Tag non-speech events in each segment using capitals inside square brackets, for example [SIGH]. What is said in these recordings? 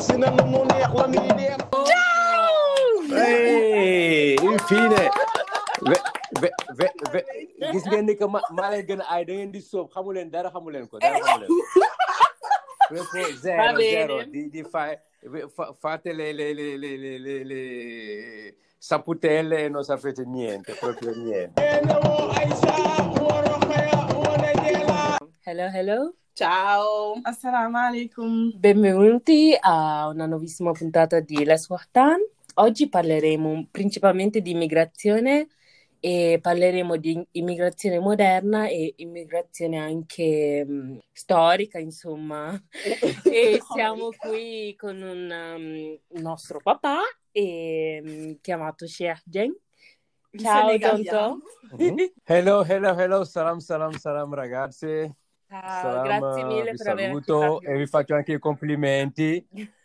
agsi nañu mu neex la ñuy def Hey, infine ve- ve- ve- ve- gis ngeen ni que ma maa leen gën a aay da ngeen di sóob xamu leen dara xamu leen ko dara xamu leen ko Proprio Va zero bene. zero di, di fa, fa- fate le, le, le, le, le, le, le saputelle non sapete niente proprio niente ene wo Aïcha wo Rokhaya wo Najela Hello, hello. Ciao. Assalamu alaikum. Benvenuti a una nuovissima puntata di Les Wahtan. Oggi parleremo principalmente di immigrazione e parleremo di immigrazione moderna e immigrazione anche mh, storica, insomma. [LAUGHS] E siamo qui con un um, nostro papà e, mh, chiamato Sheikh Jen. Ciao. Tonto. Mhm. hello hello hello salam salam salam ragazzi Ciao, grazie mille per aver saluto e vi faccio anche i complimenti [LAUGHS]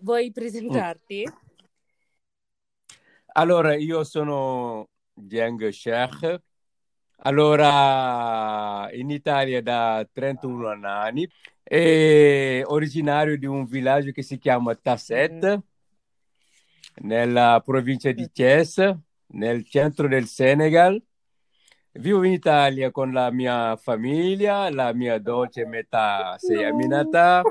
Vuoi presentarti? Allora, io sono Jiang Sheikh. Allora, in Italia da 31 anni, e originario di un villaggio che si chiama Tasset, nella provincia di Thiès, nel centro del Senegal. Vivo in Italia con la mia famiglia, la mia dolce metà sei Aminata.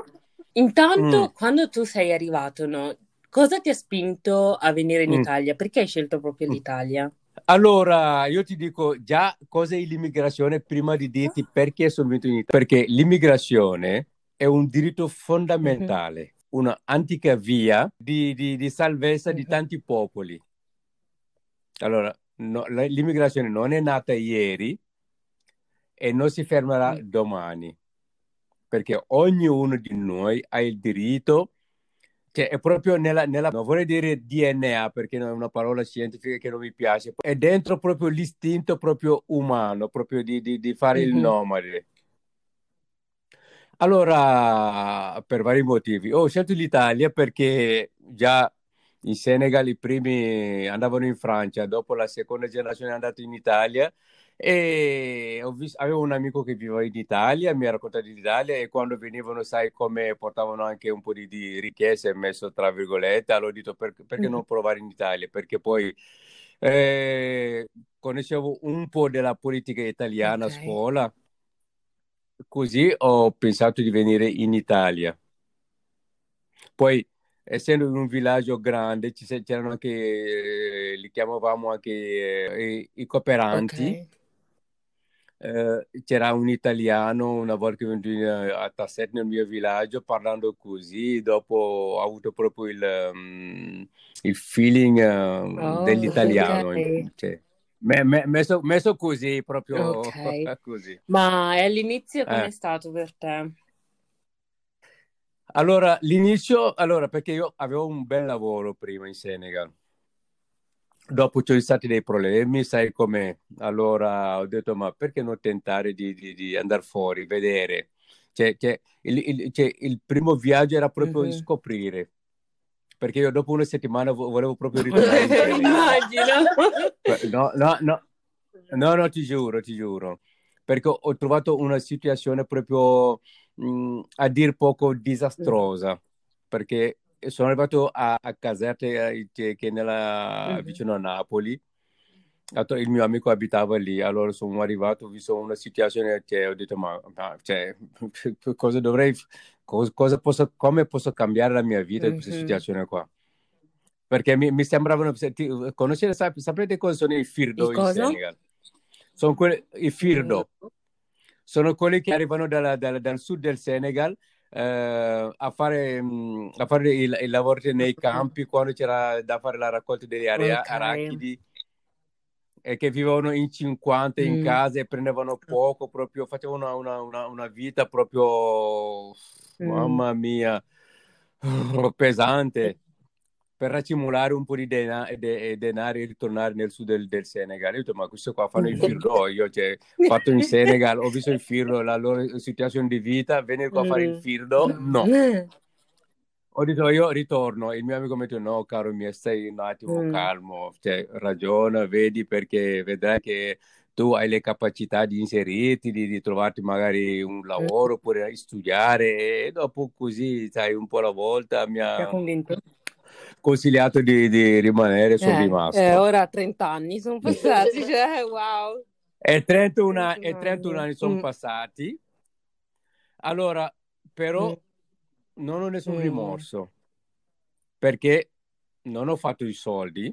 Intanto, Mm. quando tu sei arrivato, no, cosa ti ha spinto a venire in Mm. Italia? Perché hai scelto proprio l'Italia? Allora, io ti dico già cos'è l'immigrazione prima di dirti perché sono venuto in Italia. Perché l'immigrazione è un diritto fondamentale, una antica via di, di- di salvezza di Mhm. tanti popoli. Allora, no- l'immigrazione non è nata ieri e non si fermerà Mm. domani, perché ognuno di noi ha il diritto cioè, è proprio nella, nella- non vorrei dire DNA perché non è una parola scientifica che non mi piace, è dentro proprio l'istinto proprio umano, proprio di, di- di fare il Mhm. nomade. Allora, per vari motivi, ho scelto l'Italia perché già in Senegal i primi andavano in Francia, dopo la seconda generazione è andata in Italia e ho vis- avevo un amico che viveva in Italia, mi ha raccontato l'Italia e quando venivano, sai come portavano anche un po' di, di richieste, messo tra virgolette, allora ho detto per- perché non provare in Italia? Perché poi eh, conoscevo un po' della politica italiana a Ok. scuola, così ho pensato di venire in Italia. Poi, essendo in un villaggio grande, c'erano anche, eh, li chiamavamo anche eh, i, i cooperanti. Ok. Eh, c'era un italiano una volta che è venuto a Tasset nel mio villaggio parlando così, dopo ho avuto proprio il, mm, il feeling eh, Oh, dell'italiano. ok. Cioè, me- me- messo, messo così, proprio Ok. [LAUGHS] così. Ma all'inizio com'è Eh. stato per te? Allora, l'inizio, allora, perché io avevo un bel lavoro prima in Senegal. Dopo ci sono stati dei problemi, sai com'è? Allora ho detto, ma perché non tentare di, di- di andare fuori, vedere? Cioè, cioè, il, il- cioè, il primo viaggio era proprio Mhm. scoprire, perché io dopo una settimana vo- volevo proprio [LAUGHS] ritornare. Immagino. No, no, no, no, no, ti giuro, ti giuro, perché ho trovato una situazione proprio mh, a dir poco disastrosa, perché sono arrivato a, a Caserte, eh, che, che nella, Mhm. vicino a Napoli, il mio amico abitava lì, allora sono arrivato, ho visto una situazione che ho detto, ma, ma, cioè, [LAUGHS] cosa dovrei, cosa, cosa posso, come posso cambiare la mia vita in questa situazione qua? Perché mi, mi sembravano, se ti- conoscete, sap- sapete cosa sono i firdo in? Senegal? Sono quelli, i firdo, sono quelli che arrivano dalla- dal, dal sud del Senegal eh, a fare, mh, a fare il, il lavoro nei campi quando c'era da fare la raccolta degli ara- Ok. arachidi e che vivevano in 50 in Mm. casa e prendevano poco, proprio facevano una, una- una- una vita proprio, Mm. mamma mia, [LAUGHS] pesante per racimolare un po' di dena- de- denaro e ritornare nel sud del, del Senegal. Io ho detto, ma questo qua fanno il [LAUGHS] firro, io cioè, fatto in Senegal, ho visto il firro, la loro situazione di vita, venire qua a fare il Mm. firro, no. Ho detto io ritorno, il mio amico mi ha detto no caro mio, stai un attimo Mm. calmo, cioè ragiona, vedi perché vedrai che tu hai le capacità di inserirti, di, di trovarti magari un lavoro oppure studiare e dopo così, sai, un po' alla volta mi Ti ha ha convinto? Consigliato di, di rimanere, sono Eh, rimasto. eh, ora a 30 anni sono passati, [LAUGHS] cioè, wow. E 31, a- e 31 31 anni anni. sono Mm. passati. Allora, però Mm. non ho nessun Mm. rimorso perché non ho fatto i soldi,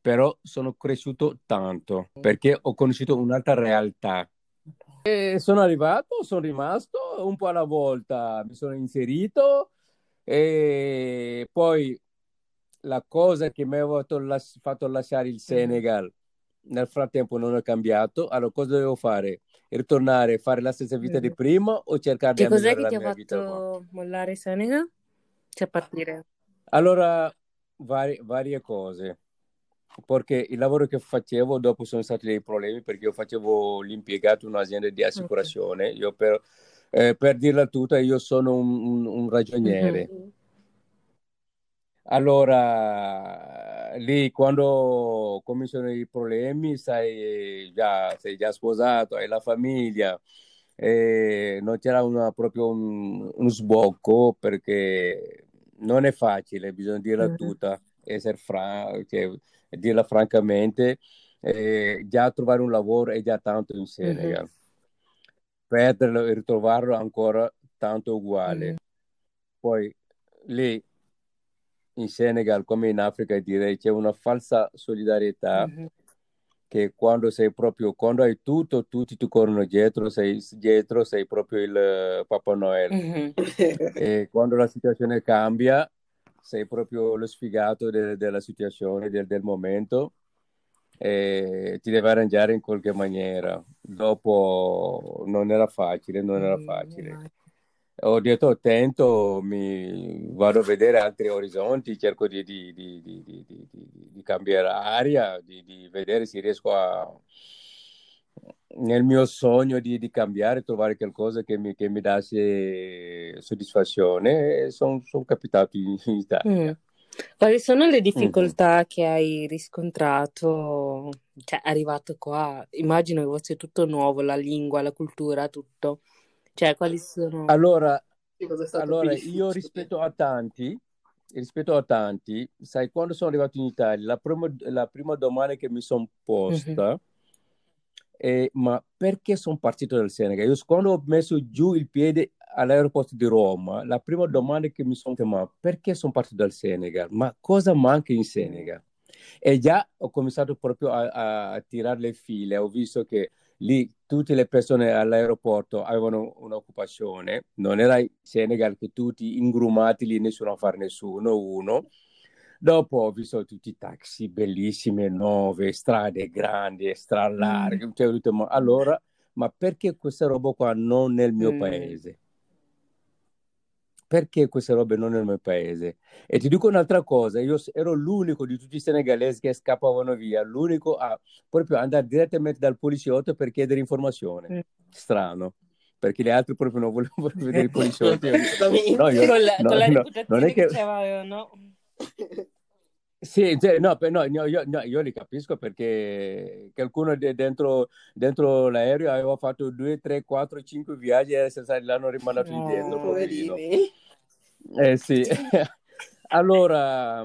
però sono cresciuto tanto perché ho conosciuto un'altra realtà. E sono arrivato, sono rimasto un po' alla volta, mi sono inserito e poi la cosa che mi aveva fatto las- fatto lasciare il Senegal nel frattempo non è cambiato, allora cosa devo fare? Ritornare a fare la stessa vita di prima o cercare di Che cos'è migliorare che ti ha fatto mollare Senegal? Cioè partire. Allora, vari- varie cose, perché il lavoro che facevo dopo sono stati dei problemi perché io facevo l'impiegato in un'azienda di assicurazione, io per, eh, per dirla tutta, io sono un, un- un ragioniere. Allora, lì quando cominciano i problemi, sai già, sei già sposato, hai la famiglia, non c'era una- proprio un, uno sbocco perché non è facile, bisogna dirla Mhm. tutta, essere fra- cioè, dirla francamente, eh, già trovare un lavoro è già tanto in Senegal, perderlo e ritrovarlo ancora tanto uguale. Mhm. Poi lì in Senegal come in Africa direi c'è una falsa solidarietà Mhm. che quando sei proprio quando hai tutto tutti ti corrono dietro sei dietro sei proprio il eh, Papà Noel Mhm. e quando la situazione cambia sei proprio lo sfigato de- della situazione del, del momento e ti devi arrangiare in qualche maniera dopo non era facile non era Mm, facile. Ho detto attento, mi vado a vedere altri orizzonti, cerco di, di- di- di- cambiare aria, di, vedere se riesco a, nel mio sogno di, di cambiare, trovare qualcosa che mi, che mi dasse soddisfazione. E sono capitato in, in Italia. Mm. Quali sono le difficoltà che hai riscontrato, cioè arrivato qua? Immagino che fosse tutto nuovo, la lingua, la cultura, tutto. Cioè, quali sono... Allora, è allora, io rispetto a tanti, rispetto a tanti, sai, quando sono arrivato in Italia, la prima, la prima domanda che mi sono posta è, ma perché sono partito dal Senegal? Io quando ho messo giù il piede all'aeroporto di Roma, la prima domanda che mi sono chiamato, perché sono partito dal Senegal? Ma cosa manca in Senegal? E già ho cominciato proprio a, a- a tirare le file, ho visto che lì tutte le persone all'aeroporto avevano un'occupazione, non era in Senegal che tutti ingrumati lì, nessuno a fare nessuno, uno. Dopo ho visto tutti i taxi bellissime, nuove, strade grandi, strade larghe. Cioè, allora, ma perché questa roba qua non nel mio Mm. paese? Perché queste robe non nel mio paese? E ti dico un'altra cosa, io ero l'unico di tutti i senegalesi che scappavano via, l'unico a proprio andare direttamente dal poliziotto per chiedere informazione. Strano, perché gli altri proprio non volevano vedere i poliziotti. [LAUGHS] Io dico, Giustamente. No, io- Con la, no, con la no, non è che che- c'avevano. Sì, cioè, no, no, io, no, io li capisco perché qualcuno de- dentro, dentro l'aereo aveva fatto due, tre, quattro, cinque viaggi e l'hanno rimandato indietro, poverino. Poverini. Eh sì, [LAUGHS] allora,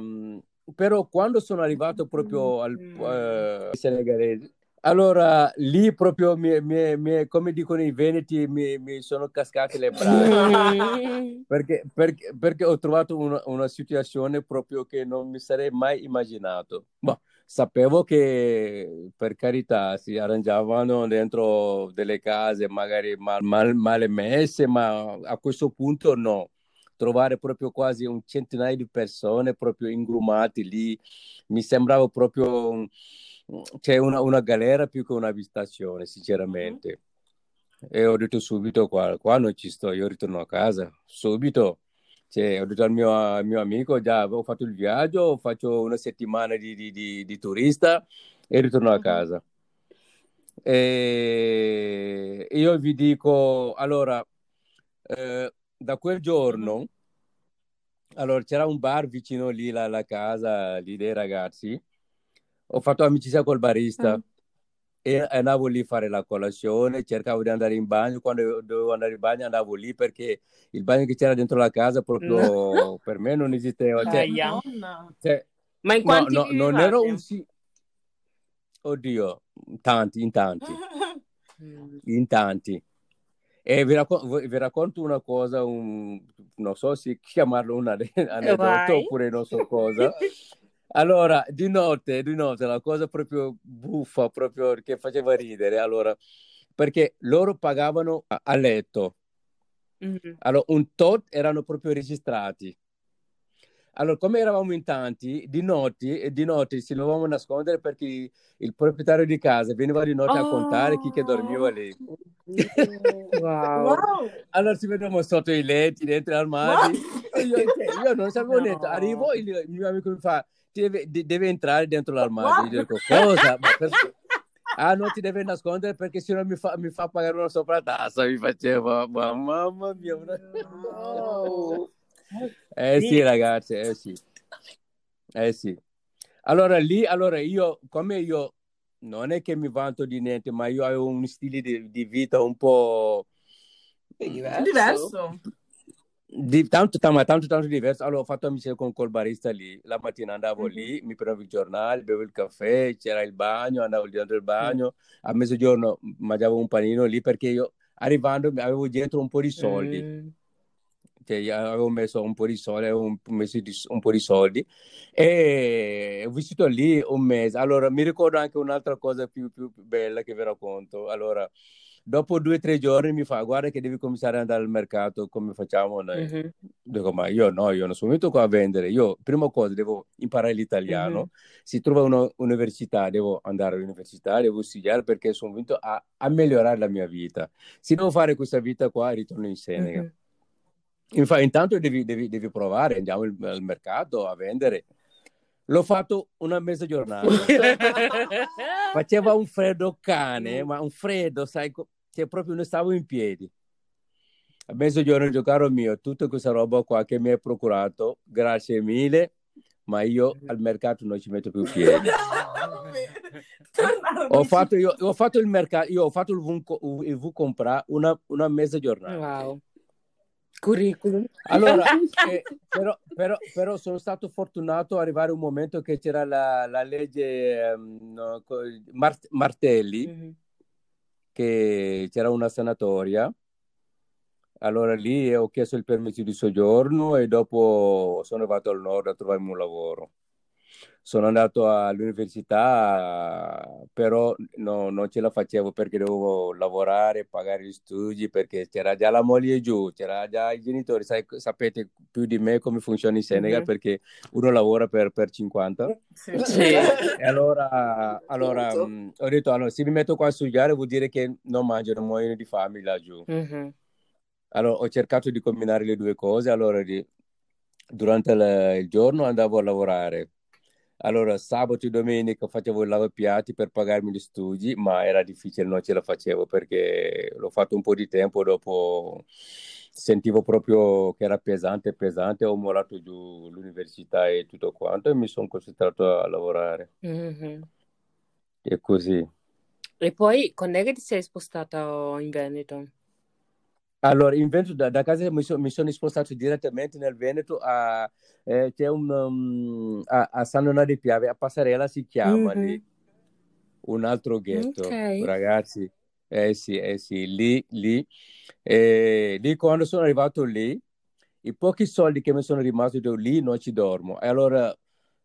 però quando sono arrivato proprio al Mm. eh, senegalese, allora lì proprio, mi, mi- mi- come dicono i veneti, mi, mi sono cascate le braccia. [LAUGHS] Perché, perché- perché ho trovato una, una situazione proprio che non mi sarei mai immaginato. Ma sapevo che per carità si arrangiavano dentro delle case magari mal, mal- male messe, ma a questo punto no. Trovare proprio quasi un centinaio di persone proprio ingrumati lì mi sembrava proprio un- cioè una, una galera più che un'abitazione, sinceramente. E ho detto subito qua, qua non ci sto, io ritorno a casa, subito. Cioè, ho detto al mio, al mio amico, già avevo fatto il viaggio, faccio una settimana di, di- di- di turista e ritorno a casa. E io vi dico, allora, eh, da quel giorno, allora c'era un bar vicino lì alla casa lì dei ragazzi, ho fatto amicizia col barista Ah. e andavo lì a fare la colazione, cercavo di andare in bagno, quando dovevo andare in bagno andavo lì perché il bagno che c'era dentro la casa proprio [LAUGHS] per me non esisteva. Cioè, cioè, Ma in no, quanti no, non vivevate? ero un sì. Oddio, tanti, in tanti, Mm. [LAUGHS] in tanti. E vi, racco- vi racconto una cosa, un- non so se chiamarlo un ane- [LAUGHS] aneddoto oppure non so cosa. [LAUGHS] Allora, di notte, di notte, la cosa proprio buffa, proprio che faceva ridere, allora, perché loro pagavano a, a letto, Mhm. allora un tot erano proprio registrati. Allora, come eravamo in tanti, di notte, e di notte ci dovevamo nascondere perché il proprietario di casa veniva di notte a contare chi che dormiva lì. [LAUGHS] Wow. Wow. Allora ci vedevamo sotto i letti, dentro gli armadi. E Io, io non sapevo No. niente. Arrivo, il, il mio amico mi fa, "Ti deve, de- deve entrare dentro l'armadio. Io dico, cosa? [LAUGHS] Ah, non ti deve nascondere perché sennò mi fa, mi fa pagare una sopratassa. Mi faceva, ma mamma mia. una- No. Eh sì, ragazzi, eh sì. Eh sì. Allora lì, allora io, come io, non è che mi vanto di niente, ma io avevo un stile di, di vita un po'... Diverso. Diverso. Di, tanto, tanto, tanto, tanto diverso. Allora ho fatto amicizia con col barista lì. La mattina andavo Mhm. lì, mi prendevo il giornale, bevo il caffè, c'era il bagno, andavo dentro il bagno. A mezzogiorno mangiavo un panino lì perché io, arrivando, avevo dietro un po' di soldi. Mm. Cioè, io avevo messo un po' di soldi, avevo un- messo di- un po' di soldi e ho vissuto lì un mese. Allora, mi ricordo anche un'altra cosa più, più bella che vi racconto. Allora, dopo due o tre giorni mi fa, guarda che devi cominciare ad andare al mercato come facciamo noi. Mhm. Dico, ma io no, io non sono venuto qua a vendere. Io, prima cosa, devo imparare l'italiano. Mhm. Si trova un'università, devo andare all'università, devo studiare perché sono venuto a, a migliorare la mia vita. Se devo fare questa vita qua, ritorno in Senegal. Mhm. Mi fa, intanto devi, devi- devi provare, andiamo al, al mercato a vendere. L'ho fatto una mezza giornata. [LAUGHS] Faceva un freddo cane, ma un freddo, sai, che proprio non stavo in piedi. A mezzogiorno, dico, caro mio, tutta questa roba qua che mi hai procurato, grazie mille, ma io al mercato non ci metto più piedi. Ho fatto, io, ho fatto il mercato, io ho fatto il V, il V comprare una, una mezza giornata. Wow. Curriculum. [LAUGHS] Allora, eh, [LAUGHS] però, però- però sono stato fortunato ad arrivare un momento che c'era la, la legge co- Mart- Martelli, Mhm. che c'era una sanatoria. Allora lì ho chiesto il permesso di soggiorno e dopo sono arrivato al nord a trovarmi un lavoro. Sono andato all'università, però no- non ce la facevo perché dovevo lavorare, pagare gli studi, perché c'era già la moglie giù, c'era già i genitori. Sai- sapete più di me come funziona in Senegal Mhm. perché uno lavora per, per 50. Sì. Sì. E [LAUGHS] allora, allora mh, ho detto, allora, se mi metto qua a studiare vuol dire che non mangio, non muoio di fame laggiù. Mhm. Allora ho cercato di combinare le due cose, allora di- durante il, il giorno andavo a lavorare, allora sabato e domenica facevo il lavapiatti per pagarmi gli studi, ma era difficile, non ce la facevo perché l'ho fatto un po' di tempo, dopo sentivo proprio che era pesante, pesante, ho mollato giù l'università e tutto quanto e mi sono concentrato a lavorare. Mhm. E così. E poi quando è che ti sei spostata in Veneto? Allora, in Veneto, da, da casa mi, so- mi sono spostato direttamente nel Veneto a, eh, c'è un, um, a, a San Leonardo di Piave, a Passarella si chiama Mhm. lì, un altro ghetto, Ok. ragazzi. Eh sì, eh sì, lì, lì. E lì quando sono arrivato lì, i pochi soldi che mi sono rimasti lì non ci dormo. E allora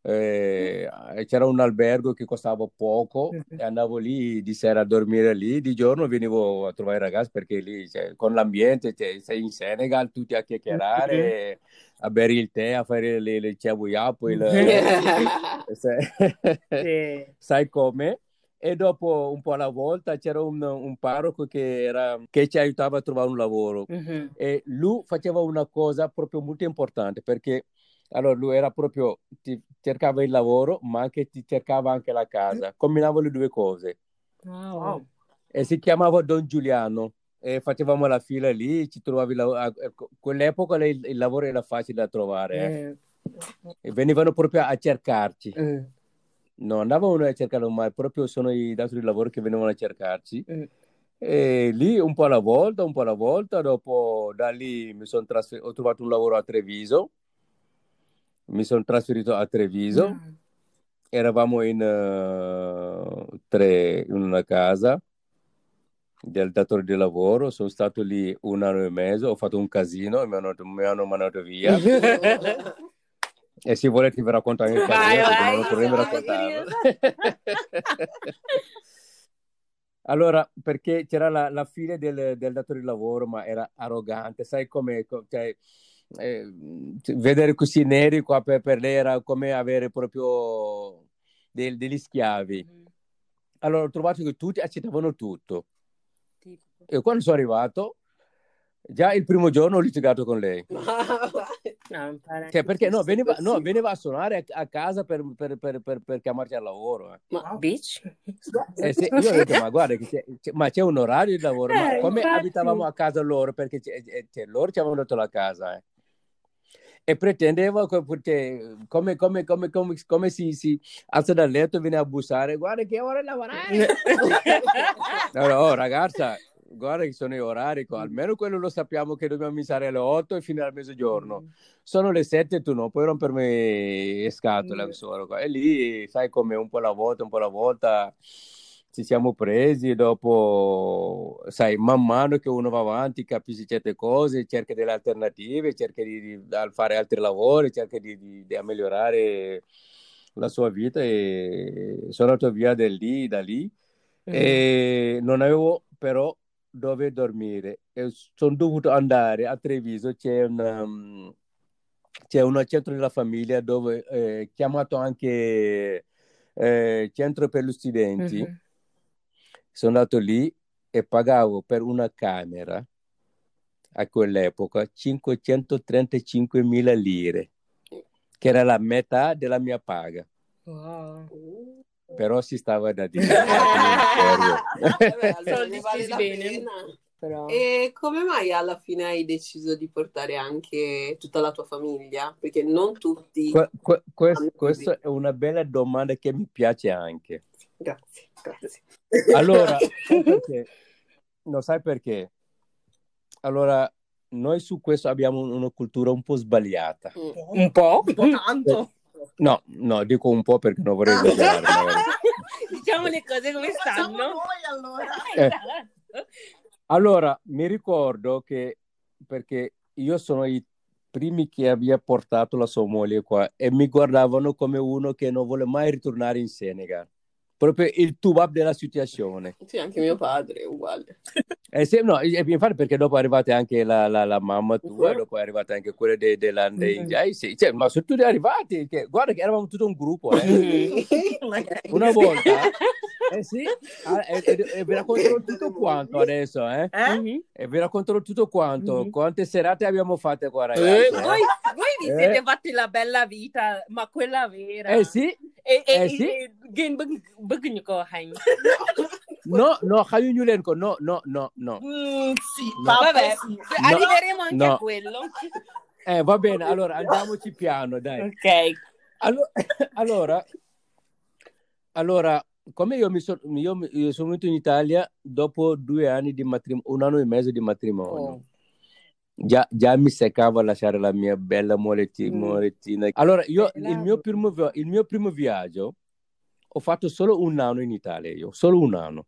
eh, c'era un albergo che costava poco e andavo lì di sera a dormire lì, di giorno venivo a trovare i ragazzi perché lì cioè, con l'ambiente cioè, sei in Senegal, tutti a chiacchierare, a bere il tè, a fare le, le ciabuiapo, il, Sì. [LAUGHS] [LAUGHS] sai come? E dopo un po' alla volta c'era un, un parroco che, era, che ci aiutava a trovare un lavoro Mhm. e lui faceva una cosa proprio molto importante perché allora lui era proprio ti cercava il lavoro ma anche ti cercava anche la casa combinava le due cose Wow. Wow. e si chiamava Don Giuliano e facevamo la fila lì ci trovavi la- a- quell'epoca il, il lavoro era facile da trovare eh. Eh. e venivano proprio a cercarci Mm. non andavano a cercare mai, proprio sono i datori di lavoro che venivano a cercarci. Mm. E lì un po' alla volta, un po' alla volta, dopo da lì mi sono trasferito, ho trovato un lavoro a Treviso, mi sono trasferito a Treviso, Mm. eravamo in eh, tre in una casa del datore di lavoro, sono stato lì un anno e mezzo, ho fatto un casino, mi hanno, mi hanno mandato via. [LAUGHS] E se volete vi racconto anche il casino vai, non problemi raccontarlo. [LAUGHS] Allora, perché c'era la, la figlia del, del datore di lavoro, ma era arrogante, sai come, co- cioè, eh, vedere questi neri qua per, per lei era come avere proprio del- degli schiavi. Mm. Allora ho trovato che tutti accettavano tutto. Tipo. E quando sono arrivato, già il primo giorno ho litigato con lei. [LAUGHS] No. Cioè, perché no, veniva, no, veniva a suonare a, a casa per, per, per, per, per chiamarci al lavoro. eh. Bitch. Eh, sì, io ho detto, ma guarda, che c'è, c'è- ma c'è un orario di lavoro, ma Eh, come infatti. abitavamo a casa loro? Perché c'è- loro ci avevano dato la casa, eh. E pretendeva, perché come, come, come, come, come si, si alza dal letto viene a bussare, guarda che ora è lavorare. [LAUGHS] Allora, oh, ragazza, guarda che sono i orari, qua. almeno quello lo sappiamo che dobbiamo iniziare alle 8 e finire al mezzogiorno. Sono le 7 e tu non puoi rompermi le scatole. Mm. E lì, sai come un po' alla volta, un po' alla volta ci siamo presi dopo, sai, man mano che uno va avanti, capisce certe cose, cerca delle alternative, cerca di, di- fare altri lavori, cerca di, di- di migliorare la sua vita e sono andato via da lì, da lì Mm. e non avevo però dove dormire e sono dovuto andare a Treviso c'è un um, c'è un centro della famiglia dove è chiamato anche eh, centro per gli studenti Mhm. Sono andato lì e pagavo per una camera a quell'epoca 535 mila lire che era la metà della mia paga Wow. però si stava da dire [LAUGHS] Soldi spesi bene. Però... E come mai alla fine hai deciso di portare anche tutta la tua famiglia? Perché non tutti. Que- que- quest- questa è una bella domanda che mi piace anche. Grazie, grazie. Allora? No, sai perché? Allora, noi su questo abbiamo un- una cultura un po' sbagliata. Mm. Un po'? Un po' tanto. No, no, dico un po' perché non vorrei esagerare. magari. [LAUGHS] Diciamo le cose come Facciamo stanno. noi allora. Eh. Allora, mi ricordo che, perché io sono i primi che abbia portato la sua moglie qua e mi guardavano come uno che non vuole mai ritornare in Senegal. Proprio il tubab della situazione. Sì, anche mio padre è uguale. [LAUGHS] Eh, sì, no, e- infatti perché dopo è arrivata anche la, la- la mamma tua, Mhm. dopo è arrivata anche quella dei, della- dei- Mhm. eh, sì, cioè, ma sono tutti arrivati, che- guarda che eravamo tutto un gruppo, eh. [LAUGHS] Magari. Una volta, [LAUGHS] eh sì, ah, e, vi racconterò tutto quanto adesso, eh. Eh? Mhm. E vi racconterò tutto quanto, Mhm. quante serate abbiamo fatte qua, ragazzi. Eh, eh. voi, voi vi Eh. siete fatti la bella vita, ma quella vera. Eh sì, E, e, eh sì. e- bëgg bëgguñu ko xañ. [LAUGHS] no, no, xañuñu leen ko, no, no, no, no. Mm, sì, No. papà, Vabbè, sì. arriveremo anche a quello. [LAUGHS] Eh, va bene, allora andiamoci piano, dai. Ok. Allo- [LAUGHS] Allora, allora, come io, mi so- io, io sono venuto in Italia dopo due anni di matrimonio, un anno e mezzo di matrimonio. Oh. Già, già mi seccava lasciare la mia bella moletti- Mm. molettina. Allora, io il mio, primo, il mio primo viaggio ho fatto solo un anno in Italia, io, solo un anno,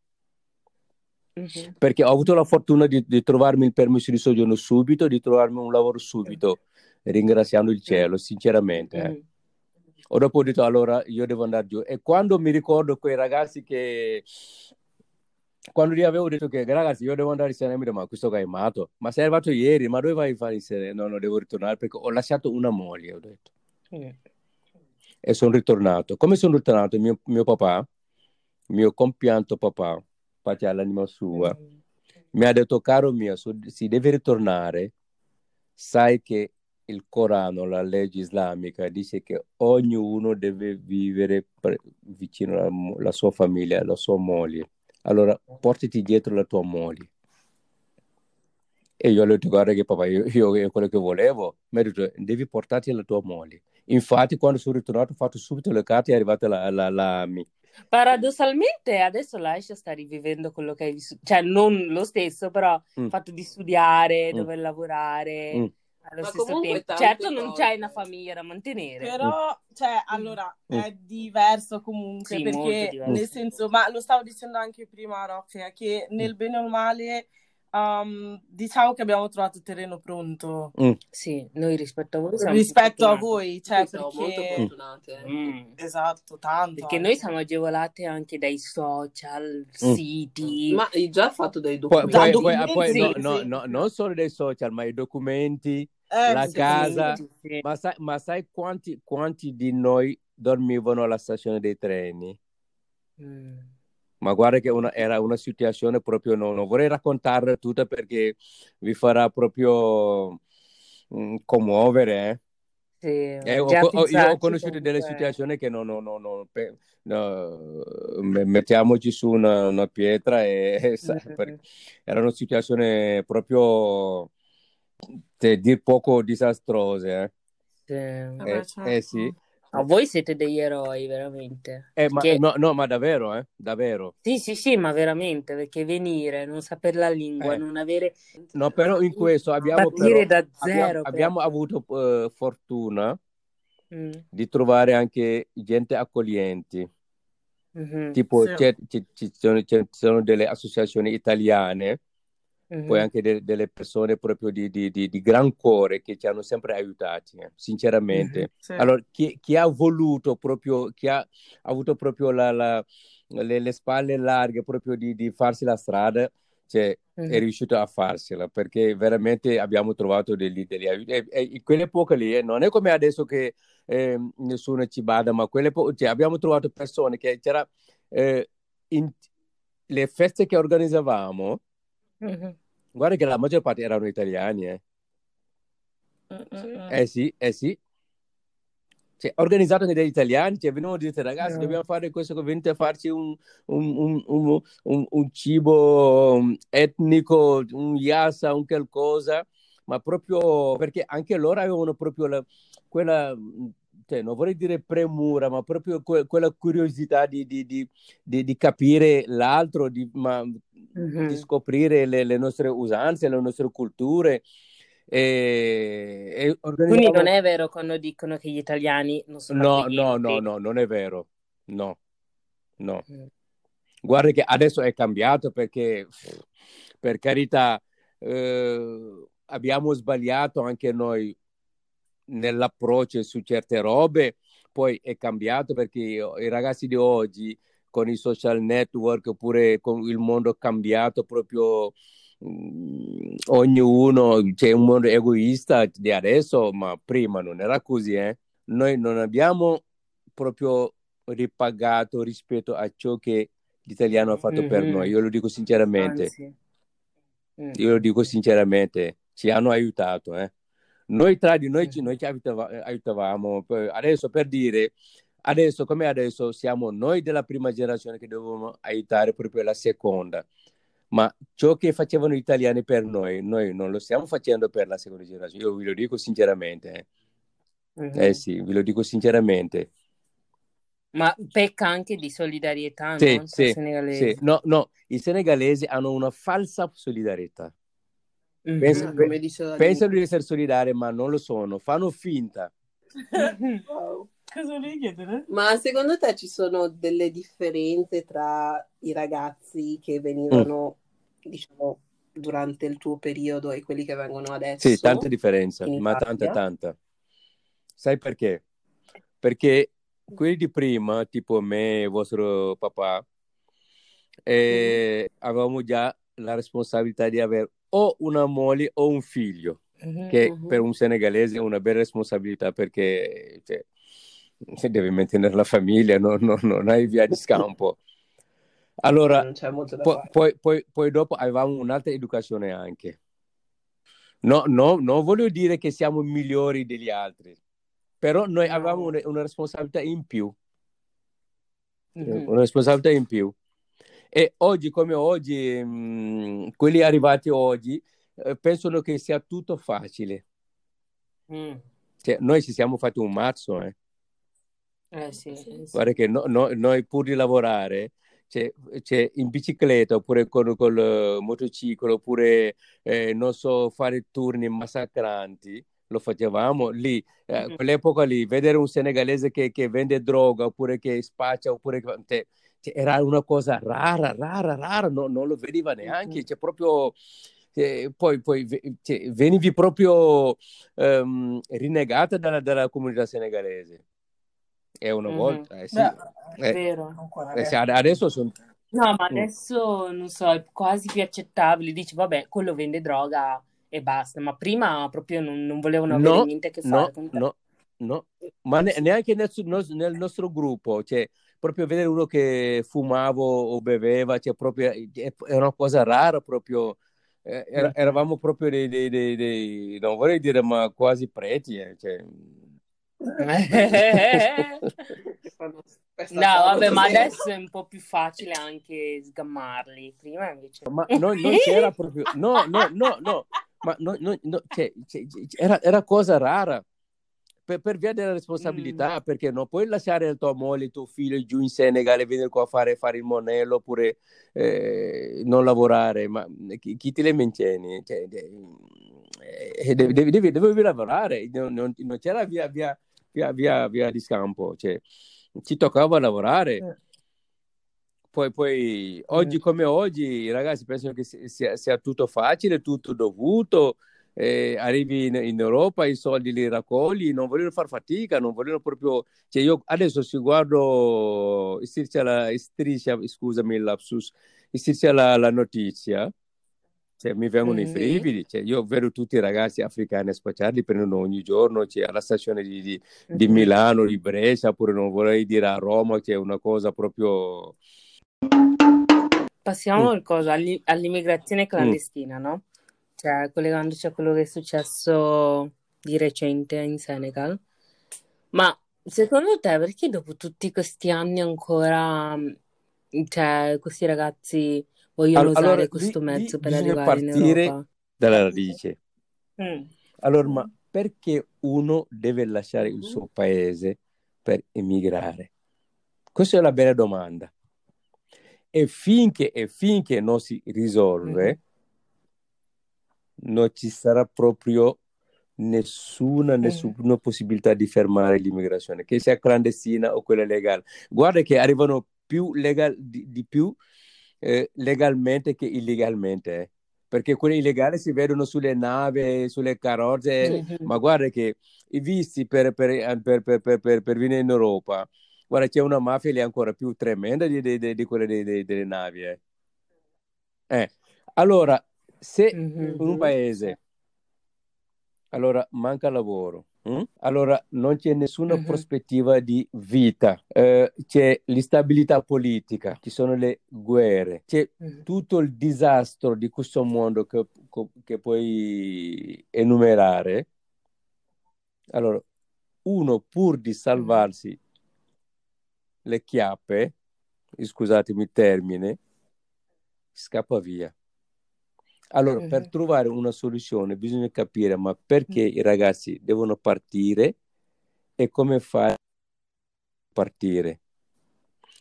Mhm. perché ho avuto la fortuna di, di trovarmi il permesso di soggiorno subito, di trovarmi un lavoro subito, ringraziando il cielo, sinceramente. eh. Mhm. Ho dopo detto allora io devo andare giù. E quando mi ricordo quei ragazzi che quando gli avevo detto che ragazzi io devo andare in Senegal, mi dicono, ma questo qua è matto, ma sei arrivato ieri, ma dove vai a fare in Senegal? No, no, devo ritornare perché ho lasciato una moglie, ho detto. Mm. E sono ritornato. Come sono ritornato? Mio, mio papà, mio compianto papà, pace all'anima sua, Mm. mi ha detto, caro mio, si deve ritornare, sai che il Corano, la legge islamica, dice che ognuno deve vivere pre- vicino alla sua famiglia, alla sua moglie. Allora, portati dietro la tua moglie. E io le ho detto, guarda che papà, io, io io quello che volevo, mi ha detto, devi portarti la tua moglie. Infatti, quando sono ritornato, ho fatto subito le carte e è arrivata la, la, la Ami. Paradossalmente adesso Laisha sta rivivendo quello che hai vissuto, cioè non lo stesso, però Mm. il fatto di studiare, Mm. dover lavorare Mm. allo Ma stesso tempo. Certo non cose. c'hai una famiglia da mantenere. Però, cioè, allora, Mm. è diverso comunque, Sì, molto perché diverso. nel senso, ma lo stavo dicendo anche prima, Rocchia, che nel bene o male, um, diciamo che abbiamo trovato terreno pronto Mm. Sì, noi rispetto a voi siamo rispetto a voi, cioè, Siamo molto perché... fortunate. Mm. Esatto, tanto. Perché anche. noi siamo agevolate anche dai social, Mm. siti. Ma hai già fatto dei Poi, documenti? Da poi, poi, documenti, poi no, sì, no, sì. no, non solo dei social, ma i documenti, Eh, la sì, casa. sì. Sì. Ma sai, ma sai quanti, quanti di noi dormivano alla stazione dei treni? Mm. Ma guarda che una- era una situazione proprio, no, non vorrei raccontarla tutta perché vi farà proprio mm, commuovere. eh. Sì, Eh, ho, ho- io ho conosciuto delle comunque- situazioni che non, non, non, non- pe- no, me- mettiamoci su una, una pietra e, e sa- Mm. [LAUGHS] per- erano situazioni proprio, te, dir poco disastrose. eh. Sì. Eh, Eh, beh, certo. eh sì. Ma voi siete degli eroi, veramente. Eh, ma, Perché- no, no, ma davvero, eh? Davvero. Sì, sì, sì, ma veramente, perché venire, non sapere la lingua, Eh. non avere... No, però in questo abbiamo, Partire però, da zero abbiamo, abbiamo avuto eh, fortuna Mm, di trovare anche gente accoglienti. mhm, Tipo, Sì. c'è- ci ci sono, ci sono delle associazioni italiane, mhm. poi anche de- delle persone proprio di, di- di- di gran cuore che ci hanno sempre aiutati, eh, sinceramente. Sì. Allora, chi, chi ha voluto proprio, chi ha avuto proprio la- la- le, le spalle larghe proprio di, di farsi la strada, cioè, Mhm. è riuscito a farsela perché veramente abbiamo trovato degli, degli aiuti. E, e quell'epoca lì, eh, non è come adesso che eh, nessuno ci bada, ma quell'epoca, cioè, abbiamo trovato persone che c'era eh, in- le feste che organizzavamo, Mhm. guarda che la maggior parte erano italiani, eh. Mm, mm, mm. Eh sì, eh sì. Cioè, organizzato anche dagli italiani, cioè, venivano a dire ragazzi, No. dobbiamo fare questo, venite a farci un, un, un, un, un- un cibo um, etnico, un yassa, un qualcosa, ma proprio perché anche loro avevano proprio la- quella, cioè, non vorrei dire premura, ma proprio que- quella curiosità di, di- di- di- capire l'altro, di, ma, Mhm. di scoprire le, le nostre usanze, le nostre culture. E, e Quindi organizzavamo- non è vero quando dicono che gli italiani non sono No, no, no, no, non è vero. No, no. Mm. Guarda che adesso è cambiato perché, per carità, eh, abbiamo sbagliato anche noi nell'approccio su certe robe, poi è cambiato perché i ragazzi di oggi con i social network oppure con il mondo cambiato proprio mm, ognuno c'è un mondo egoista di adesso, ma prima non era così, eh. Noi non abbiamo proprio ripagato rispetto a ciò che l'italiano ha fatto per Mhm. noi, io lo dico sinceramente. Anzi. Mm. Io lo dico sinceramente, ci hanno aiutato. eh. Noi tra di noi ci, noi ci aiutava- aiutavamo. Poi Adesso per dire, adesso come adesso siamo noi della prima generazione che dovevamo aiutare proprio la seconda. Ma ciò che facevano gli italiani per noi, noi non lo stiamo facendo per la seconda generazione. Io vi lo dico sinceramente. eh. Mhm. Eh sì, vi lo dico sinceramente. Ma pecca anche di solidarietà, Sì, no? Sì, senegalesi. sì. No, no, i senegalesi hanno una falsa solidarietà. Mhm. Penso- Ah, come diceva Pensano di essere solidari, ma non lo sono, fanno finta. [LAUGHS] Wow. Cosa volevi chiedere? Ma secondo te ci sono delle differenze tra i ragazzi che venivano, diciamo, durante il tuo periodo e quelli che vengono adesso? Sì, tanta differenza, in ma tanta, tanta. Sai perché? Perché quelli di prima, tipo me e vostro papà, eh, avevamo già la responsabilità di avere o una moglie o un figlio, Mhm. che Mhm. per un senegalese è una bella responsabilità perché cioè, devi mantenere la famiglia, no- no- non hai via di scampo. [LAUGHS] Allora, da poi, poi, poi, dopo avevamo un'altra educazione anche. No, no, non voglio dire che siamo migliori degli altri, però noi No. avevamo una, una responsabilità in più, Mhm. una responsabilità in più. E oggi come oggi, mh, quelli arrivati oggi eh, pensano che sia tutto facile. Mm. Cioè, noi ci siamo fatti un mazzo, eh. Eh sì, sì. Guarda che no- no- noi pur di lavorare, cioè, cioè, in bicicletta oppure con, col eh, motociclo, oppure eh, non so, fare turni massacranti, lo facevamo lì. Eh, Mhm. quell'epoca lì, vedere un senegalese che, che vende droga oppure che spaccia, oppure che- cioè, era una cosa rara, rara, rara, no- non lo vedeva neanche. Cioè, proprio, eh, poi, poi cioè, venivi proprio ehm, rinnegata dalla, dalla comunità senegalese. È una Mhm. volta, eh sì. Beh, Eh, Vero. ancora eh sì, adesso. ad- adesso sono... No, ma Mm. adesso non so, è quasi più accettabile. Dici, vabbè, quello vende droga e basta. Ma prima proprio non, non volevano avere No, niente a che no, fare con te. no, no, ma ne- neanche nel, nel nostro gruppo, cioè, proprio vedere uno che fumava o beveva, cioè, proprio, è, è una cosa rara, proprio, eh, era- eravamo proprio dei, dei- dei- dei- non vorrei dire, ma quasi preti, eh, cioè. No, vabbè, ma adesso è un po' più facile anche sgammarli. Prima invece. Ma non, non c'era proprio, no, no, no, no, ma no, no, no, cioè, cioè, era, era cosa rara. Per, per via della responsabilità, perché non puoi lasciare tua moglie, tuo figlio giù in Senegal e venire qua a fare, fare il monello oppure eh, non lavorare, ma chi, chi te le menzioni? Cioè, eh, devi, devi, devi, devi lavorare, non, non- non c'era via, via, via, via, via di scampo, cioè, ci toccava lavorare. Poi, poi oggi come oggi, ragazzi pensano che sia, sia tutto facile, tutto dovuto. Eh, arrivi in, in Europa, i soldi li raccogli, non vogliono far fatica, non vogliono proprio. Cioè io adesso se guardo, striscia la, striscia, scusami il lapsus, striscia la, la notizia, cioè, mi vengono i Mhm. brividi. Cioè, io vedo tutti i ragazzi africani a spacciare, li prendono ogni giorno cioè, alla stazione di, di, di Mhm. Milano, di Brescia, oppure non vorrei dire a Roma, che è una cosa proprio. Passiamo Mm. all'i- all'immigrazione clandestina, no? Cioè, collegandoci a quello che è successo di recente in Senegal. Ma secondo te, perché dopo tutti questi anni ancora, mm, cioè, questi ragazzi vogliono All- allora, usare questo lì mezzo per bisogna arrivare in partire Europa? dalla radice. Mm. Allora, ma perché uno deve lasciare il suo paese per emigrare? Questa è la bella domanda. E finché, e finché non si risolve, Mhm. Non ci sarà proprio nessuna, nessuna possibilità di fermare l'immigrazione, che sia clandestina o quella legale. Guarda che arrivano più legal- di, di più eh, legalmente che illegalmente, eh. Perché quelli illegali si vedono sulle navi, sulle carrozze, Mhm. ma guarda che i visti per, per, per, per, per, venire in Europa, guarda c'è una mafia lì ancora più tremenda di, di, di, dei- delle navi. eh. Eh, Allora, se in un paese allora manca lavoro, hm? allora non c'è nessuna Mhm. prospettiva di vita, eh, c'è l'instabilità politica, ci sono le guerre, c'è Mhm. tutto il disastro di questo mondo che, che puoi enumerare. Allora, uno pur di salvarsi le chiappe, scusatemi il termine, scappa via. Allora, per Mhm. trovare una soluzione bisogna capire ma perché i ragazzi devono partire e come fare a partire.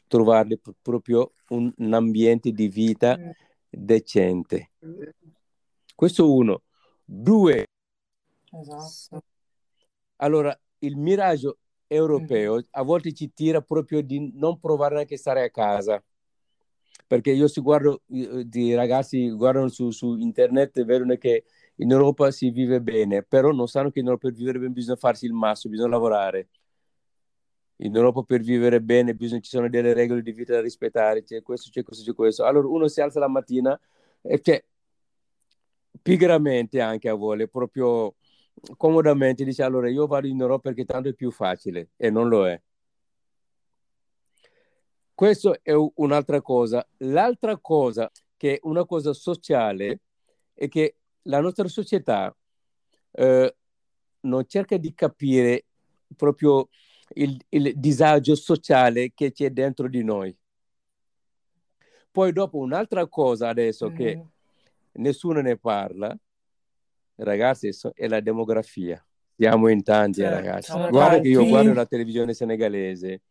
Trovarli pr- proprio un, un ambiente di vita Mm. decente. Questo uno. Due, Esatto. allora il miraggio Mhm. europeo a volte ci tira proprio di non provare neanche a stare a casa. Perché io si guardo, eh, di ragazzi guardano su, su internet e vedono che in Europa si vive bene, però non sanno che in Europa per vivere bene bisogna farsi il masso, bisogna lavorare. In Europa per vivere bene bisogna, ci sono delle regole di vita da rispettare, c'è questo, c'è questo, c'è questo. Allora uno si alza la mattina e cioè, pigramente anche a voler, proprio comodamente dice allora io vado in Europa perché tanto è più facile e non lo è. Questo è un'altra cosa. L'altra cosa, che è una cosa sociale, è che la nostra società eh, non cerca di capire proprio il, il disagio sociale che c'è dentro di noi. Poi dopo un'altra cosa adesso che Mhm. nessuno ne parla ragazzi, è la demografia. Siamo in tanti, Sì, ragazzi. Guarda che io guardo la televisione senegalese.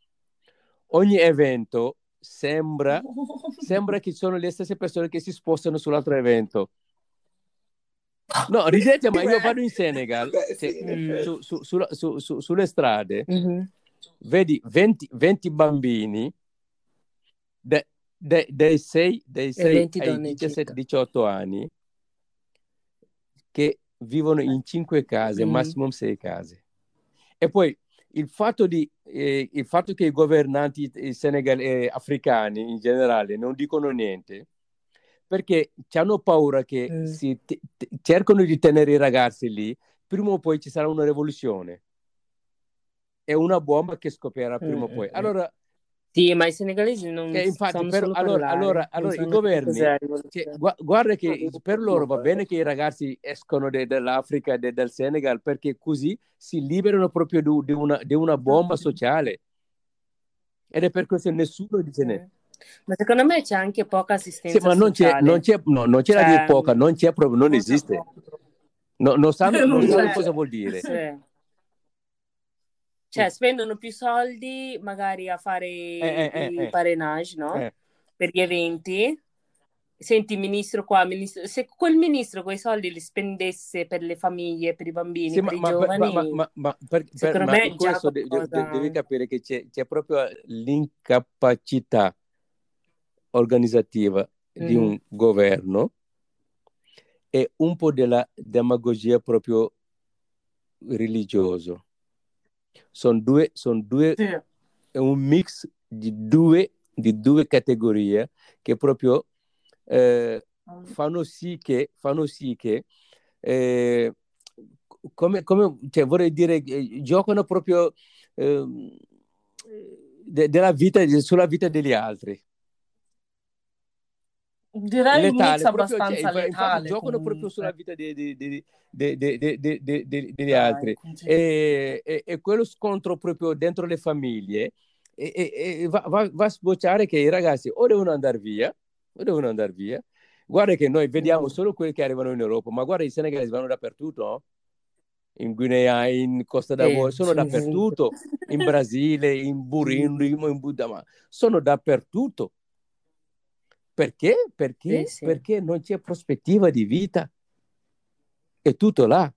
Ogni evento sembra, [LAUGHS] sembra che sono le stesse persone che si spostano sull'altro evento. No, ridete, ma io vado in Senegal, in Mm. su- su- su- su- sulle strade, Mhm. vedi 20, 20 bambini da- da- dai 6, dai 6 20 ai donne circa. 17-18 anni che vivono in 5 case, Mm. massimo 6 case. E poi il fatto, di, eh, il fatto che i governanti eh, senegal- eh, africani in generale non dicono niente perché hanno paura che Mm. si te- te- cercano di tenere i ragazzi lì, prima o poi ci sarà una rivoluzione. È una bomba che scoppierà prima o Mm, poi. mm, mm. Allora, Sì, ma i senegalesi non eh, infatti, sanno per- solo allora, parlare, allora, allora i sanno che governi, cioè, gua- guarda che per loro va bene che i ragazzi escono de- dall'Africa, de- dal Senegal, perché così si liberano proprio di, una, di una bomba sociale. Ed è per questo che nessuno dice niente. Ma secondo me c'è anche poca Sì, assistenza ma non c'è, sociale. non c'è, no, non c'è da dire Cioè, poca, non c'è proprio, non esiste. No, non sanno, [LAUGHS] non Non sanno c'è. cosa vuol dire. sì. Cioè, spendono più soldi magari a fare eh, eh, i eh. parrainage, no? Eh. Per gli eventi. Senti, ministro qua, ministro- se quel ministro quei soldi li spendesse per le famiglie, per i bambini, Sì, per ma, i giovani, ma- ma- ma- per- per- me questo de- de- de- devi capire che c'è, c'è proprio l'incapacità organizzativa di Mhm. un governo e un po' della demagogia proprio religioso. Sono due, son due Sì. è un mix di due, di due categorie che proprio eh, fanno sì che, fanno sì che eh, come, come cioè, vorrei dire, eh, giocano proprio ehm, de- della vita, sulla vita degli altri. Direi letale, un cioè, abbastanza proprio, letale. giocano proprio sulla vita degli altri. E, quello scontro proprio dentro le famiglie va, a sbocciare che i ragazzi o devono andare via, o devono andare via. Guarda che noi vediamo mm. solo quelli che arrivano in Europa, ma guarda i senegalesi vanno dappertutto, oh. in Guinea, in Costa d'Avorio, eh, sono sì, dappertutto, sì. in Brasile, in Burin, mm. in Budama, sono dappertutto perché? Perché? Sì, sì. Perché non c'è prospettiva di vita. È tutto là.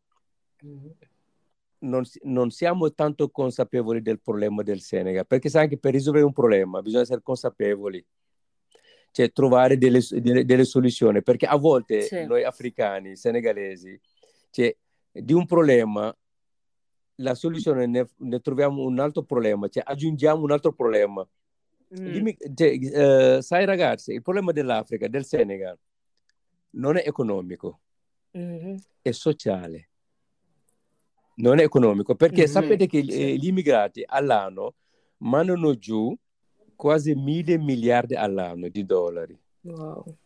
Mm. Non, non siamo tanto consapevoli del problema del Senegal, perché sai che per risolvere un problema bisogna essere consapevoli, cioè trovare delle, delle- delle soluzioni, perché a volte Sì. noi africani, senegalesi, cioè, di un problema, la soluzione ne, ne troviamo un altro problema, cioè aggiungiamo un altro problema. Mm. Dimmi- cioè, eh, sai ragazzi, il problema dell'Africa, del Senegal, non è economico, Mhm. è sociale. Non è economico, perché Mhm, sapete che eh, gli immigrati all'anno mandano giù quasi mille miliardi all'anno di dollari. Wow.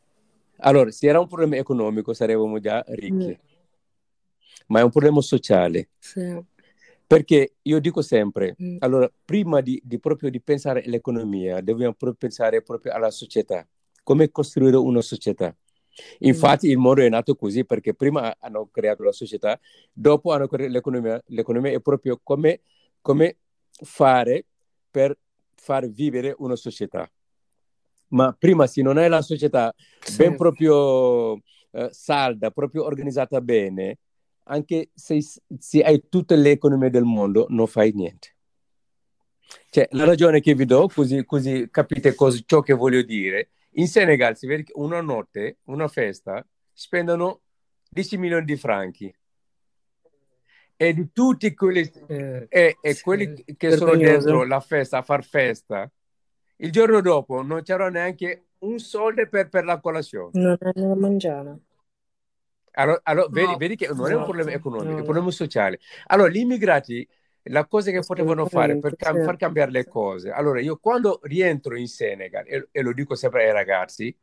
Allora, se era un problema economico saremmo già ricchi, Mm. ma è un problema sociale. Sì. Perché io dico sempre, Mm. allora, prima di, di proprio di pensare all'economia, dobbiamo pensare proprio alla società, come costruire una società. Infatti il mondo è nato così perché prima hanno creato la società, dopo hanno creato l'economia. L'economia è proprio come, come fare per far vivere una società. Ma prima se non hai la società Sì. ben proprio eh, salda, proprio organizzata bene, anche se, se hai tutte le economie del mondo, non fai niente. Cioè, la ragione che vi do, così, così capite cosa, ciò che voglio dire, in Senegal si vede che una notte, una festa, spendono 10 milioni di franchi. E di tutti quelli, Eh, e, e sì. quelli che sono Vergognoso. dentro la festa, a far festa, il giorno dopo non c'era neanche un soldo per, per la colazione. Non hanno da mangiare. Allora, allora, vedi, No, vedi che non è un problema esatto. economico, è un problema sociale. Allora, gli immigrati, la cosa che potevano fare per cam- far cambiare le cose. Allora, io quando rientro in Senegal, e, e lo dico sempre ai ragazzi,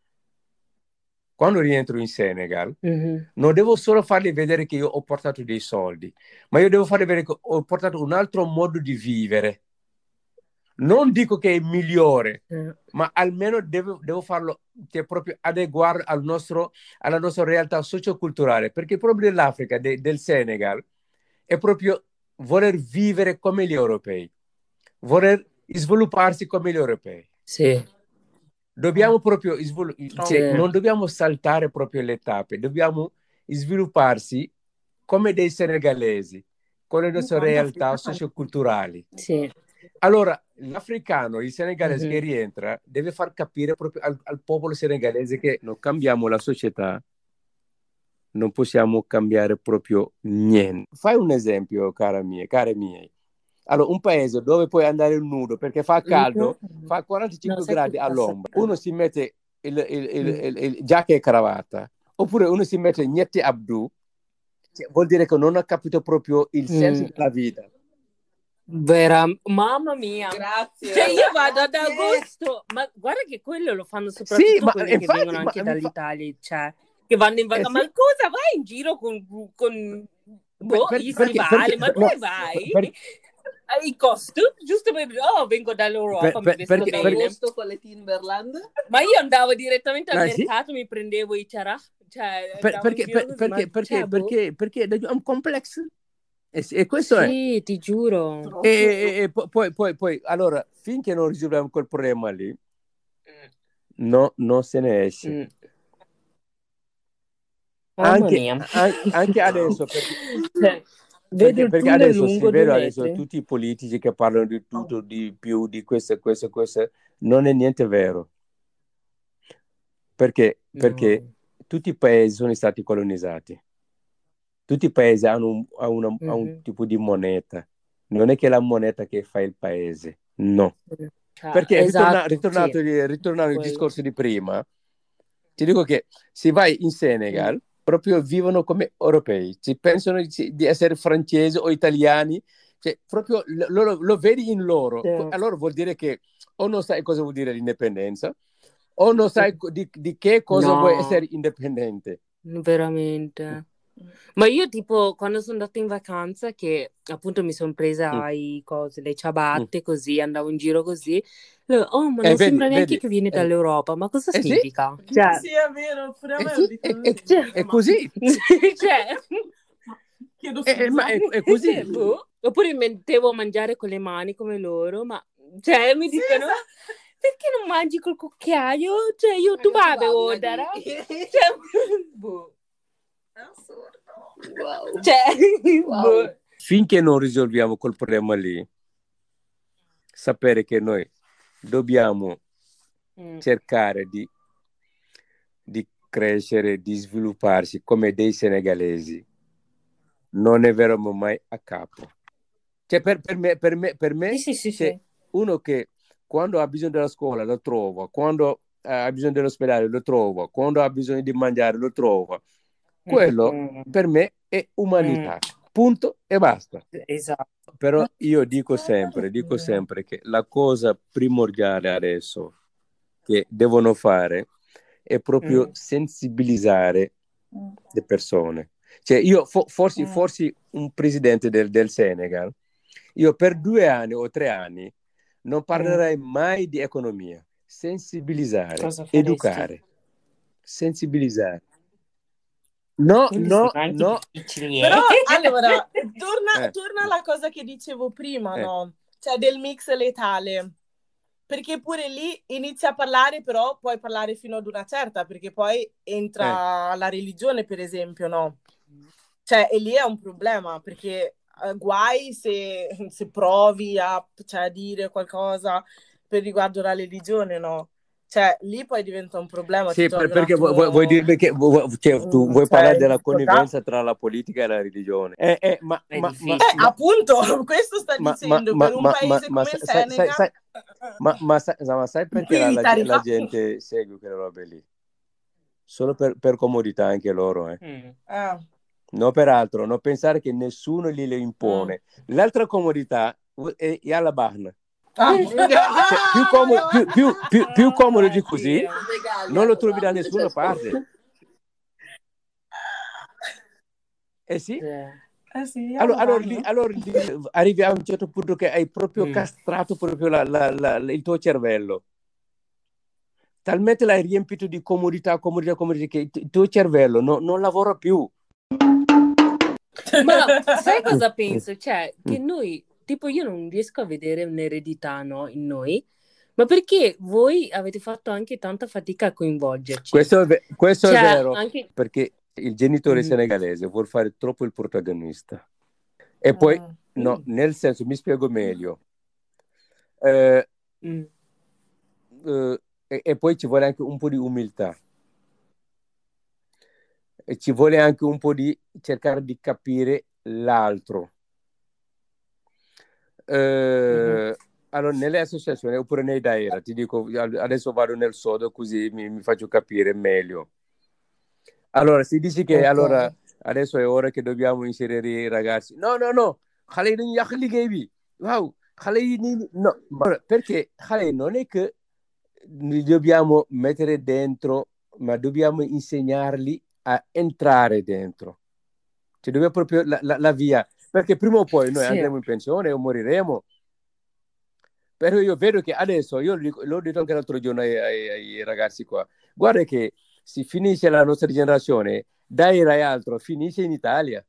quando rientro in Senegal, Mhm. non devo solo fargli vedere che io ho portato dei soldi, ma io devo fargli vedere che ho portato un altro modo di vivere. Non dico che è migliore, Eh, ma almeno devo, devo farlo cioè, proprio adeguare al nostro, alla nostra realtà socioculturale, perché problema dell'Africa, de- del Senegal, è proprio voler vivere come gli europei, voler svilupparsi come gli europei. Sì. Dobbiamo proprio svolu- cioè, non dobbiamo saltare proprio le tappe, dobbiamo svilupparsi come dei senegalesi, con le nostre realtà socioculturali. Sì. Allora, l'africano, il senegalese Mhm. che rientra, deve far capire proprio al, al popolo senegalese che non cambiamo la società, non possiamo cambiare proprio niente. Fai un esempio, cara mia, care miei. Allora, un paese dove puoi andare nudo perché fa caldo, fa 45 No, gradi all'ombra. Uno si mette il, il, il, Mm. il- il- giacca e cravatta, oppure uno si mette niente abdù, cioè, vuol dire che non ha capito proprio il senso Mm. della vita. Vera... Mamma mia. Grazie. Cioè, io vado ad agosto, ma guarda che quello lo fanno soprattutto Sì, ma quelli infatti, che vengono anche ma- dall'Italia, cioè, che vanno in vacanza. Eh, Ma sì. cosa vai in giro con, con boh, Per- gli perché- stivali? perché- ma dove no, vai? per- I costume? Giusto per oh, vengo dall'Europa, Per- mi perché- bene. perché- Agosto con le Timberland. Ma io andavo direttamente al Ah, sì? mercato, mi prendevo i ciarà, cioè, Per- perché, per- perché, perché, boh. perché, perché è un complesso. E, e questo è. Sì, ti giuro. E, e- e po- poi, poi, poi, allora, finché non risolviamo quel problema lì, no, non se ne esce. Mm. Anche, mia. an- anche adesso, [LAUGHS] perché, Cioè, vedo perché, il perché adesso vede due adesso tutti i politici che parlano di tutto, di più, di questo e questo e questo, non è niente vero. Perché? Perché No. tutti i paesi sono stati colonizzati. Tutti i paesi hanno un, una- hanno un tipo di moneta. Non è che la moneta che fa il paese, no. Cioè, Perché esatto, ritorna- ritornato, sì. ritornando al discorso di prima, ti dico che se vai in Senegal, Mm. proprio vivono come europei, ci pensano di, di essere francesi o italiani, cioè, proprio lo, lo- lo vedi in loro. Sì. Allora vuol dire che o non sai cosa vuol dire l'indipendenza, o non sai di, di che cosa No. vuoi essere indipendente. Veramente. Ma io tipo quando sono andata in vacanza che appunto mi sono presa Mm. i cose, le ciabatte così, andavo in giro così. Oh, ma Eh, non vedi, sembra neanche vedi. che viene Eh. dall'europa, ma cosa Eh sì. significa? Cioè, Sì, è vero, pure a Eh me sì, lo dicono è- è- sempre. È così. [LAUGHS] cioè, Chiedo Eh, eh, ma scusa. è, è così. [LAUGHS] Sì, boh. Oppure mi mettevo a mangiare con le mani come loro, ma cioè mi Sì, dicono esatto. perché non mangi col cucchiaio? Cioè io tu tu a di- Cioè, [LAUGHS] boh. È assurdo. Wow. [LAUGHS] Cioè, Wow. boh. Finché non risolviamo quel problema lì, sapere che noi dobbiamo Mm. cercare di, di crescere, di svilupparsi come dei senegalesi, non ne verremo mai a capo. Cioè, per, per me, per me, per me Sì, sì, sì, c'è sì. uno che quando ha bisogno della scuola lo trova, quando eh, ha bisogno dell'ospedale lo trova, quando ha bisogno di mangiare lo trova. Quello Mm. per me è umanità. Punto e basta. Esatto. Però io dico sempre, dico sempre che la cosa primordiale adesso che devono fare è proprio Mm. sensibilizzare le persone. Cioè io fo- forse, Mm. forse un presidente del, del Senegal, io per due anni o tre anni non parlerei mai di economia. Sensibilizzare, educare, sensibilizzare. No, no, no, difficili. Però [LAUGHS] allora, torna, Eh. torna alla cosa che dicevo prima, Eh. no? Cioè del mix letale. Perché pure lì inizi a parlare, però puoi parlare fino ad una certa, perché poi entra Eh. la religione, per esempio, no? Cioè, e lì è un problema, perché eh, guai se, se provi a, cioè, a dire qualcosa per riguardo la religione, no? Cioè, lì poi diventa un problema. Sì, per- perché vuoi, attimo- vuoi dirmi che vu- vu- cioè, tu Mm, vuoi cioè, parlare della connivenza tra la politica e la religione. Eh, eh, ma, È ma, ma- Eh, ma- appunto, [LAUGHS] questo sta ma- dicendo, ma- per un ma- paese ma- come ma il sai- Senegal... sai- ma- ma sai, ma sai perché la, la- la gente segue quelle robe lì? Solo per, per comodità anche loro, eh. Mm. Ah, No per altro, non pensare che nessuno gliele impone. L'altra comodità è, è alla Bahna. Ah, Cioè, più, comodo, più, più- più- più comodo di così non lo trovi da nessuna parte. Eh sì, Cioè, Eh sì, Allora, allora, lì, allora lì arrivi a un certo punto che hai proprio Mm. castrato proprio la- la- la- il tuo cervello. Talmente l'hai riempito di comodità, comodità, comodità, che il tuo cervello no- non lavora più. Ma sai [LAUGHS] cosa penso? Cioè, che Mm. noi, tipo, io non riesco a vedere un'eredità, no, in noi, ma perché voi avete fatto anche tanta fatica a coinvolgerci. Questo è, ve- questo è Cioè, vero, anche... perché il genitore Mm. senegalese vuol fare troppo il protagonista. E poi, Mm. no, nel senso, mi spiego meglio. Eh, Mm. eh, e, e poi ci vuole anche un po' di umiltà. E ci vuole anche un po' di cercare di capire l'altro. Mhm. Allora, nelle associazioni oppure nei daera, ti dico, adesso vado nel sodo così mi, mi faccio capire meglio. Allora, si dice che Ok. allora, adesso è ora che dobbiamo inserire i ragazzi. No, no, no, nii- no, perché non è che li dobbiamo mettere dentro, ma dobbiamo insegnarli a entrare dentro. Cioè, dobbiamo proprio la, la- la via, perché prima o poi noi Sì. andremo in pensione o moriremo. Però io vedo che adesso, io l'ho detto anche l'altro giorno ai, ai- ai ragazzi qua, guarda che si finisce la nostra generazione, Daira e altro, finisce in Italia.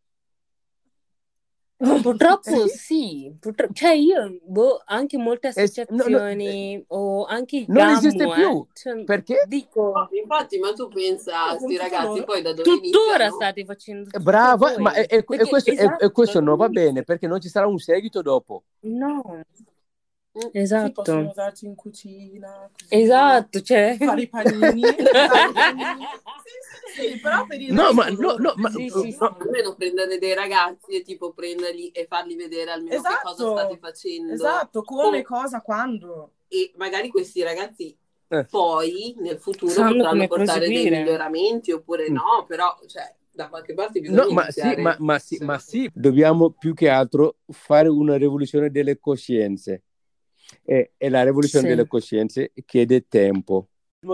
Purtroppo [LAUGHS] sì, purtro- cioè io, boh, anche molte Eh, no, no, associazioni o anche i Non esiste GAMU, più, eh, cioè, perché? dico, Infatti, ma tu pensa a sti Appunto ragazzi poi da dove tuttora iniziano? state facendo tutto Brava, voi. ma e, e- e Perché- questo, e- esatto, e questo non va bene perché non ci sarà un seguito dopo. No, esatto, possono usarci in cucina, così, esatto, cioè... fare i panini. [LAUGHS] Sì, sì, sì, però per il No, ma, no, no, ma, Sì, sì, sì. no, Almeno prendere dei ragazzi e tipo prenderli e farli vedere almeno che cosa Esatto. state facendo. Esatto, come, Oh. cosa, quando. E magari questi ragazzi Eh. poi nel futuro Sanno potranno portare dei proseguire. miglioramenti oppure Mm. no, però cioè, da qualche parte bisogna No, ma sì, ma, ma sì, ma sì, dobbiamo più che altro fare una rivoluzione delle coscienze. E, e la rivoluzione Sì. delle coscienze chiede tempo.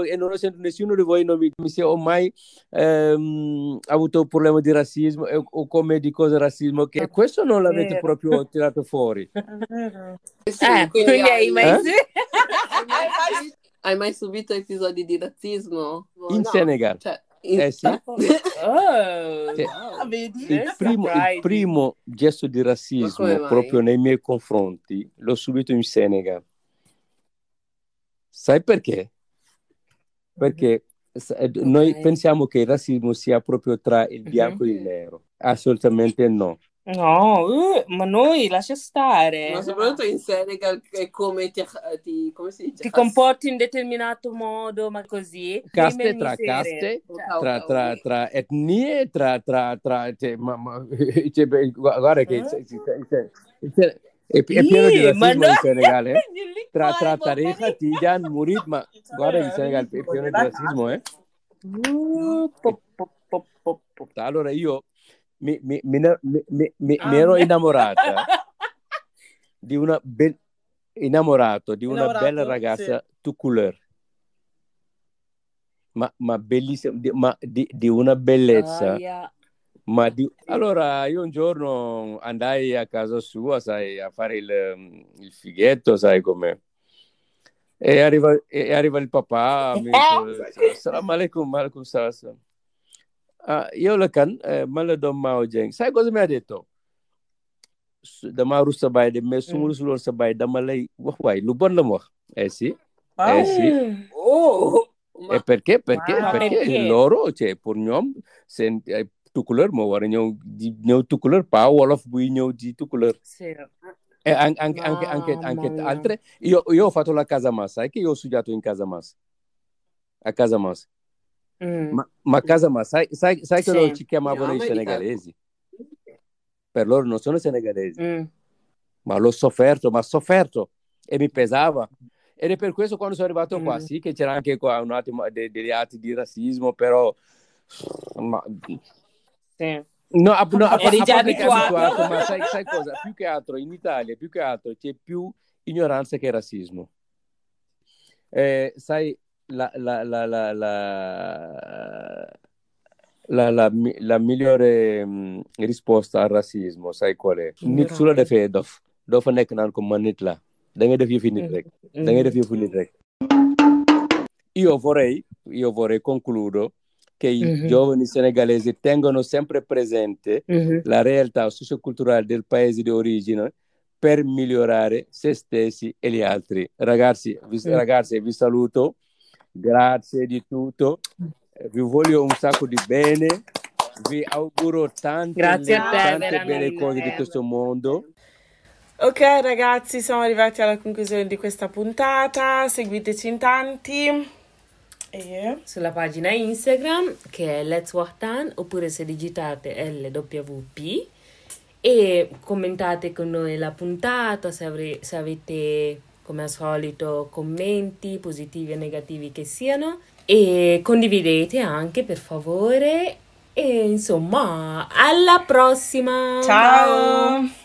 E non sento nessuno di voi non mi, mi sia mai ehm, avuto un problema di razzismo e- o come di cosa razzismo che questo non l'avete Vero. proprio tirato fuori. È vero. Sì, Eh, quindi quindi hai mai... Eh? hai mai- [LAUGHS] hai mai subito episodi di razzismo? In No. Senegal. Cioè, in- Eh sì. Oh, Cioè, Ah, vedi? Il primo, il primo gesto di razzismo proprio nei miei confronti l'ho subito in Senegal. Sai perché? Perché eh, noi Ok. pensiamo che il razzismo sia proprio tra il bianco e il nero. Assolutamente no. No, uh, ma noi lascia stare. Ma soprattutto in Senegal è come ti, ti- come si dice? Ti comporti in determinato modo, ma così. Caste tra caste, tra, tra, tra etnie, tra, tra, tra cioè, ma, ma- [LAUGHS] cioè, guarda che c'è- c'è- c'è- è, è pieno di razzismo no. in Senegal, eh? [LAUGHS] Tra, tra bene. Tijan, Murid, ma guarda il Senegal è pieno di razzismo, eh? Uh, po- po- po- po- po- Allora io mi, mi- mi- mi- Ah, ero innamorata [LAUGHS] di una bel- innamorato di una bella ragazza tout couleur. Ma, ma bellissima, di, ma di, di una bellezza. Aia. Ma di... Allora io un giorno andai a casa sua, sai, a fare il, il fighetto, sai com'è. E arriva, e arriva il papà, [LAUGHS] mi dice, Salam alaikum, alaikum salam. Ah, yow la kan eh, man la doom Mao Dieng. Rus sa baay de mais su ma Mm. rusuloon sa baay dama lay wax waay lu bon la mu wax. Eh Ah, eh Oh, e perché perché perché perché? loro cioè pour ñoom seen ay tukuleur moo war a ñëw di ñëw tukuleur pas wolof buy ñëw di tukuleur Sì. e anche anche anche anche, altre io, io ho fatto la Casamassa sai che io ho studiato in Casamassa a Casamassa Mm. ma, ma Casamassa sai, sai, sai che Sì. loro ci chiamavano No, i ma senegalesi per loro non sono senegalesi Mm. ma l'ho sofferto, ma sofferto e mi pesava. Ed è per questo quando sono arrivato qua, Mm. sì che c'era anche qua un attimo de- degli atti di razzismo, però... Ma, Sì. no, a, no, a, Eri già abituato, ma sai, sai cosa? Più che altro in Italia, più che altro c'è più ignoranza che razzismo. Eh, sai, la, la, la, la, la- la, la, mi- la migliore mh, risposta al razzismo sai qual è nit su la Ignorare. defee dof doo fa nekk naan ko man nit la da ngay def yëfi nit rek da ngay def yëfu nit rek io vorrei io vorrei concludo che i Mhm. giovani senegalesi tengano sempre presente Mhm. la realtà socioculturale del paese di origine per migliorare se stessi e gli altri. Ragazzi, vi, Mm. ragazzi, vi saluto, grazie di tutto, Eh, vi voglio un sacco di bene, vi auguro tante, Grazie a te, tante belle cose di questo mondo. Ok ragazzi, siamo arrivati alla conclusione di questa puntata, seguiteci in tanti. E Sulla pagina Instagram che è Let's Walk Tan oppure se digitate LWP e commentate con noi la puntata se, avre- se avete come al solito commenti positivi o negativi che siano e condividete anche per favore e insomma alla prossima ciao.